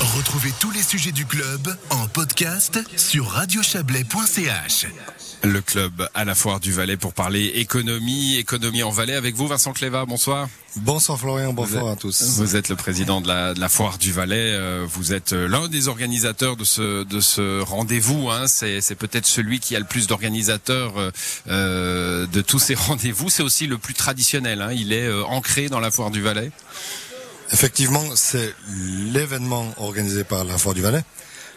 Retrouvez tous les sujets du club en podcast sur radiochablais.ch. Le club à la foire du Valais pour parler économie, économie en Valais avec vous Vincent Cléva, bonsoir. Bonsoir Florian, bonsoir à tous. Vous êtes le président de la, de la foire du Valais, euh, vous êtes euh, l'un des organisateurs de ce, de ce rendez-vous, hein. c'est, c'est peut-être celui qui a le plus d'organisateurs euh, euh de tous ces rendez-vous, c'est aussi le plus traditionnel, hein. il est euh, ancré dans la foire du Valais. Effectivement, c'est l'événement organisé par la Foire du Valais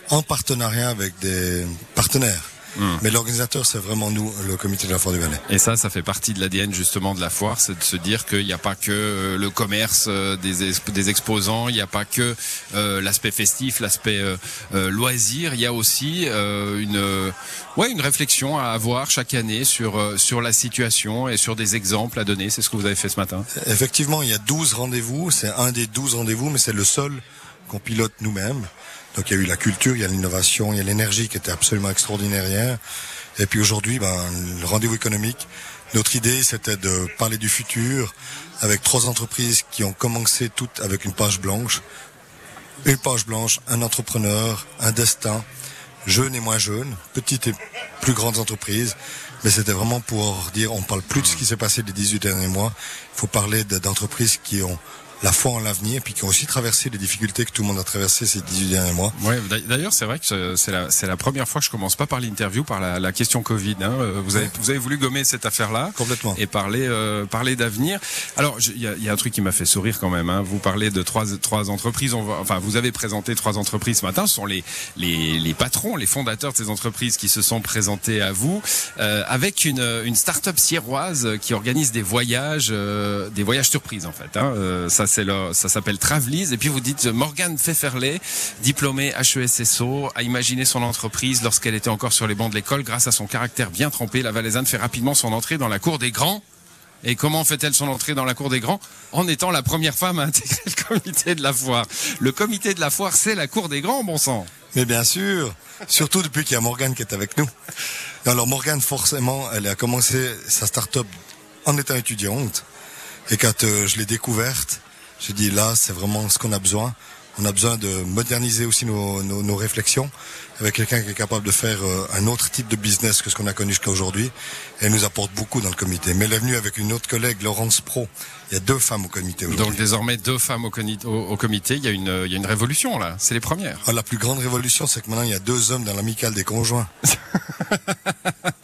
en partenariat avec des partenaires. Mmh. Mais l'organisateur, c'est vraiment nous, le comité de la Foire du Valais. Et ça, ça fait partie de l'ADN justement de la foire, c'est de se dire qu'il n'y a pas que euh, le commerce euh, des, des exposants, il n'y a pas que euh, l'aspect festif, l'aspect euh, loisir, il y a aussi une, ouais, une réflexion à avoir chaque année sur, sur la situation et sur des exemples à donner. C'est ce que vous avez fait ce matin. Effectivement, il y a 12 rendez-vous, c'est un des 12 rendez-vous, mais c'est le seul qu'on pilote nous-mêmes. Donc il y a eu la culture, il y a l'innovation, il y a l'énergie qui était absolument extraordinaire hier. Et puis aujourd'hui, ben, le rendez-vous économique. Notre idée, c'était de parler du futur avec trois entreprises qui ont commencé toutes avec une page blanche. Une page blanche, un entrepreneur, un destin, jeune et moins jeune, petites et plus grandes entreprises. Mais c'était vraiment pour dire, on parle plus de ce qui s'est passé les 18 derniers mois. Il faut parler d'entreprises qui ont la foi en l'avenir, puis qui ont aussi traversé les difficultés que tout le monde a traversées ces 18 derniers mois. Ouais, d'ailleurs, c'est vrai que c'est la, c'est la première fois que je commence pas par l'interview, par la, la, question Covid. Hein. Euh, vous, avez, vous avez voulu gommer cette affaire-là. Complètement. Et parler, euh, parler d'avenir. Alors, il y a, y a, un truc qui m'a fait sourire quand même. Hein. Vous parlez de trois, trois entreprises. On va, enfin, vous avez présenté trois entreprises ce matin. Ce sont les, les, les patrons, les fondateurs de ces entreprises qui se sont présentés à vous, euh, avec une, une start-up sierroise qui organise des voyages, euh, des voyages surprises en fait. Hein. Euh, ça, ça s'appelle Travelize. Et puis vous dites Morgane Pfefferley, diplômée HESSO, a imaginé son entreprise lorsqu'elle était encore sur les bancs de l'école. Grâce à son caractère bien trempé, la Valaisanne fait rapidement son entrée dans la cour des grands. Et comment fait-elle son entrée dans la cour des grands En étant la première femme à intégrer le comité de la foire. Le comité de la foire, c'est la cour des grands, bon sang. Mais bien sûr, surtout depuis qu'il y a Morgane qui est avec nous. Alors Morgane, forcément, elle a commencé sa start-up en étant étudiante. Et quand euh, je l'ai découverte, j'ai dit là, c'est vraiment ce qu'on a besoin. On a besoin de moderniser aussi nos, nos, nos réflexions avec quelqu'un qui est capable de faire euh, un autre type de business que ce qu'on a connu jusqu'à aujourd'hui. Elle nous apporte beaucoup dans le comité. Mais elle est venue avec une autre collègue, Laurence Pro. Il y a deux femmes au comité aujourd'hui. Donc désormais deux femmes au, au, au, comité. Il y, a une, il y a une révolution là. C'est les premières. Ah, la plus grande révolution, c'est que maintenant il y a deux hommes dans l'amicale des conjoints.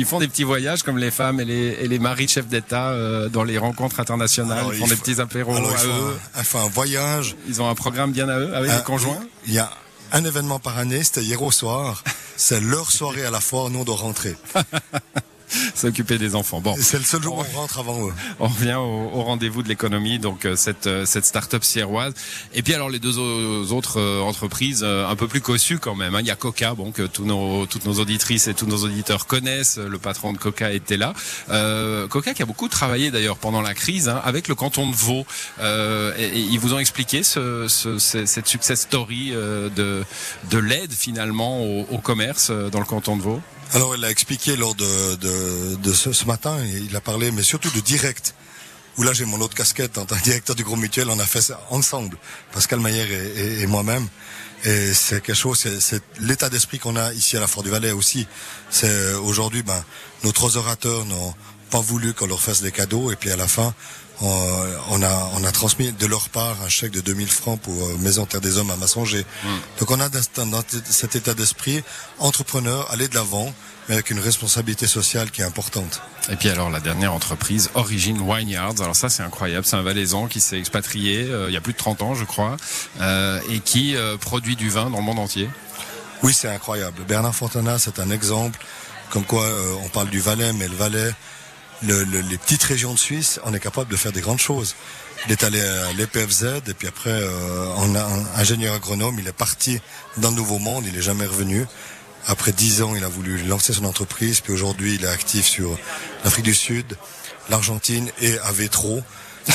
ils font des petits voyages comme les femmes et les, et les maris de chefs d'État euh, dans les rencontres internationales. Alors, ils font des faut, petits apéros alors, à ils eux. Un, ils font un voyage. Ils ont un programme bien à eux avec Euh, les conjoints. Il y a un événement par année, c'était hier au soir. C'est leur soirée à la foire, nous on doit rentrer. S'occuper des enfants. Bon. C'est le seul jour où on rentre avant eux. On revient au, au rendez-vous de l'économie, donc euh, cette euh, cette start-up sierroise. Et puis alors les deux autres euh, entreprises un peu plus cossues quand même. Hein. Il y a Coca, bon que tous nos toutes nos auditrices et tous nos auditeurs connaissent. Le patron de Coca était là. Euh, Coca qui a beaucoup travaillé d'ailleurs pendant la crise hein, avec le canton de Vaud. Euh, et, et, ils vous ont expliqué ce, ce, cette success story de de l'aide finalement au, au commerce dans le canton de Vaud? Alors, il a expliqué lors de, ce, matin, il a parlé, mais surtout de direct. Où là, j'ai mon autre casquette en tant que directeur du groupe mutuel. On a fait ça ensemble, Pascal et, et moi-même. Et c'est quelque chose, c'est l'état d'esprit qu'on a ici à la Fort du Valais aussi. C'est aujourd'hui, ben, nos trois orateurs n'ont pas voulu qu'on leur fasse des cadeaux. Et puis à la fin, on, on, a, on a transmis de leur part un chèque de 2000 francs pour euh, Maison Terre des Hommes à Massonger. Mmh. Donc on a dans, cet état d'esprit, entrepreneur, aller de l'avant, mais avec une responsabilité sociale qui est importante. Et puis alors la dernière entreprise, Origin Wineyards, alors ça c'est incroyable, c'est un Valaisan qui s'est expatrié euh, il y a plus de 30 ans je crois, euh, et qui euh, produit du vin dans le monde entier. Oui c'est incroyable. Bernard Fontana c'est un exemple, comme quoi euh, on parle du Valais, mais le Valais le, le, les petites régions de Suisse, on est capable de faire des grandes choses. Il est allé à l'EPFZ et puis après, euh, en un, ingénieur agronome, il est parti dans le Nouveau Monde, il n'est jamais revenu. Après dix ans, il a voulu lancer son entreprise, puis aujourd'hui, il est actif sur l'Afrique du Sud, l'Argentine et à Vétro.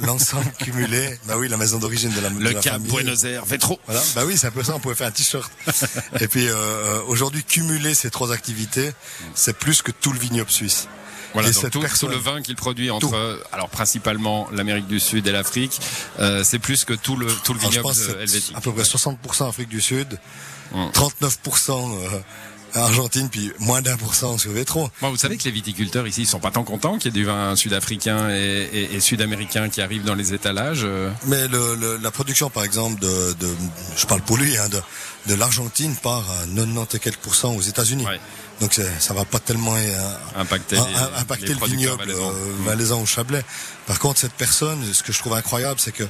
L'ensemble cumulé, bah oui, la maison d'origine de la, le de la Cap famille. Buenos Aires, Vétro. Voilà, bah oui, c'est un peu ça, on pouvait faire un t-shirt. et puis euh, aujourd'hui, cumuler ces trois activités, c'est plus que tout le vignoble suisse. Voilà, donc tout, le vin qu'il produit entre, Tout. euh, alors principalement l'Amérique du Sud et l'Afrique, euh, c'est plus que tout le tout le Alors, je vignoble pense helvétique. à peu près 60% Afrique du Sud, Hum. 39% euh, Argentine, puis moins d'un pour cent sur Vétro. Bon, vous savez que les viticulteurs ici ils sont pas tant contents qu'il y ait du vin sud-africain et, et- et sud-américain qui arrive dans les étalages. euh. Mais le, le- la production, par exemple, de, de je parle pour lui, hein, de, de l'Argentine part à 90 et quelques pourcents aux États-Unis. Ouais. Donc ça va pas tellement euh, Impacter un- les- un- impacter les le vignoble valaisans. euh, valaisan ou Chablais. Par contre, cette personne, ce que je trouve incroyable, c'est que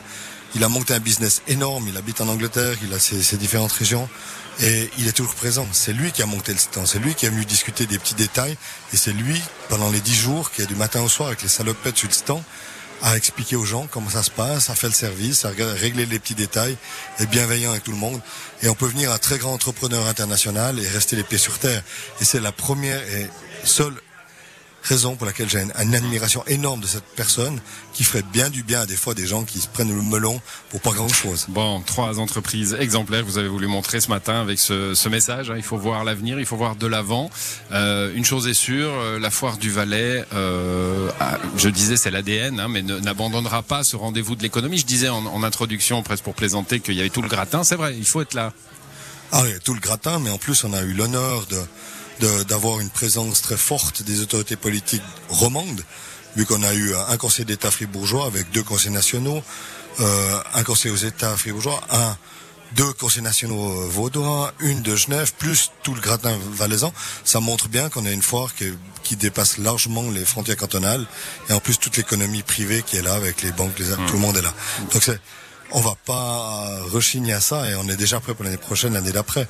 il a monté un business énorme. Il habite en Angleterre, il a ses, différentes régions et il est toujours présent. C'est lui qui a monté le stand, c'est lui qui est venu discuter des petits détails et c'est lui, pendant les dix jours, qui est du matin au soir avec les salopettes sur le stand, à expliquer aux gens comment ça se passe, à faire le service, à régler les petits détails, et bienveillant avec tout le monde. Et on peut venir un très grand entrepreneur international et rester les pieds sur terre. Et c'est la première et seule raison pour laquelle j'ai une, admiration énorme de cette personne qui ferait bien du bien à des fois des gens qui se prennent le melon pour pas grand chose. Bon, trois entreprises exemplaires que vous avez voulu montrer ce matin avec ce, ce message. hein. Il faut voir l'avenir, il faut voir de l'avant. Euh, une chose est sûre, euh, la foire du Valais, euh, je disais c'est l'ADN, hein, mais ne- n'abandonnera pas ce rendez-vous de l'économie. Je disais en, en introduction, presque pour plaisanter, qu'il y avait tout le gratin. C'est vrai, il faut être là. Ah oui, tout le gratin, mais en plus on a eu l'honneur de- d'avoir une présence très forte des autorités politiques romandes, vu qu'on a eu un conseil d'État fribourgeois avec deux conseils nationaux, euh, un conseil aux États fribourgeois, un deux conseils nationaux vaudois, une de Genève, plus tout le gratin valaisan. Ça montre bien qu'on a une foire qui, qui dépasse largement les frontières cantonales et en plus toute l'économie privée qui est là avec les banques, les, tout le monde est là. Donc c'est on va pas rechigner à ça et on est déjà prêt pour l'année prochaine, l'année d'après.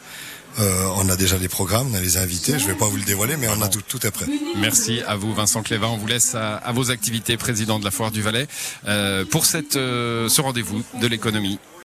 Euh, on a déjà les programmes, on a les invités. Je vais pas vous le dévoiler, mais on a tout, tout est prêt. Merci à vous, Vincent Clévin. On vous laisse à, à vos activités, président de la foire du Valais, euh, pour cette, euh, ce rendez-vous de l'économie.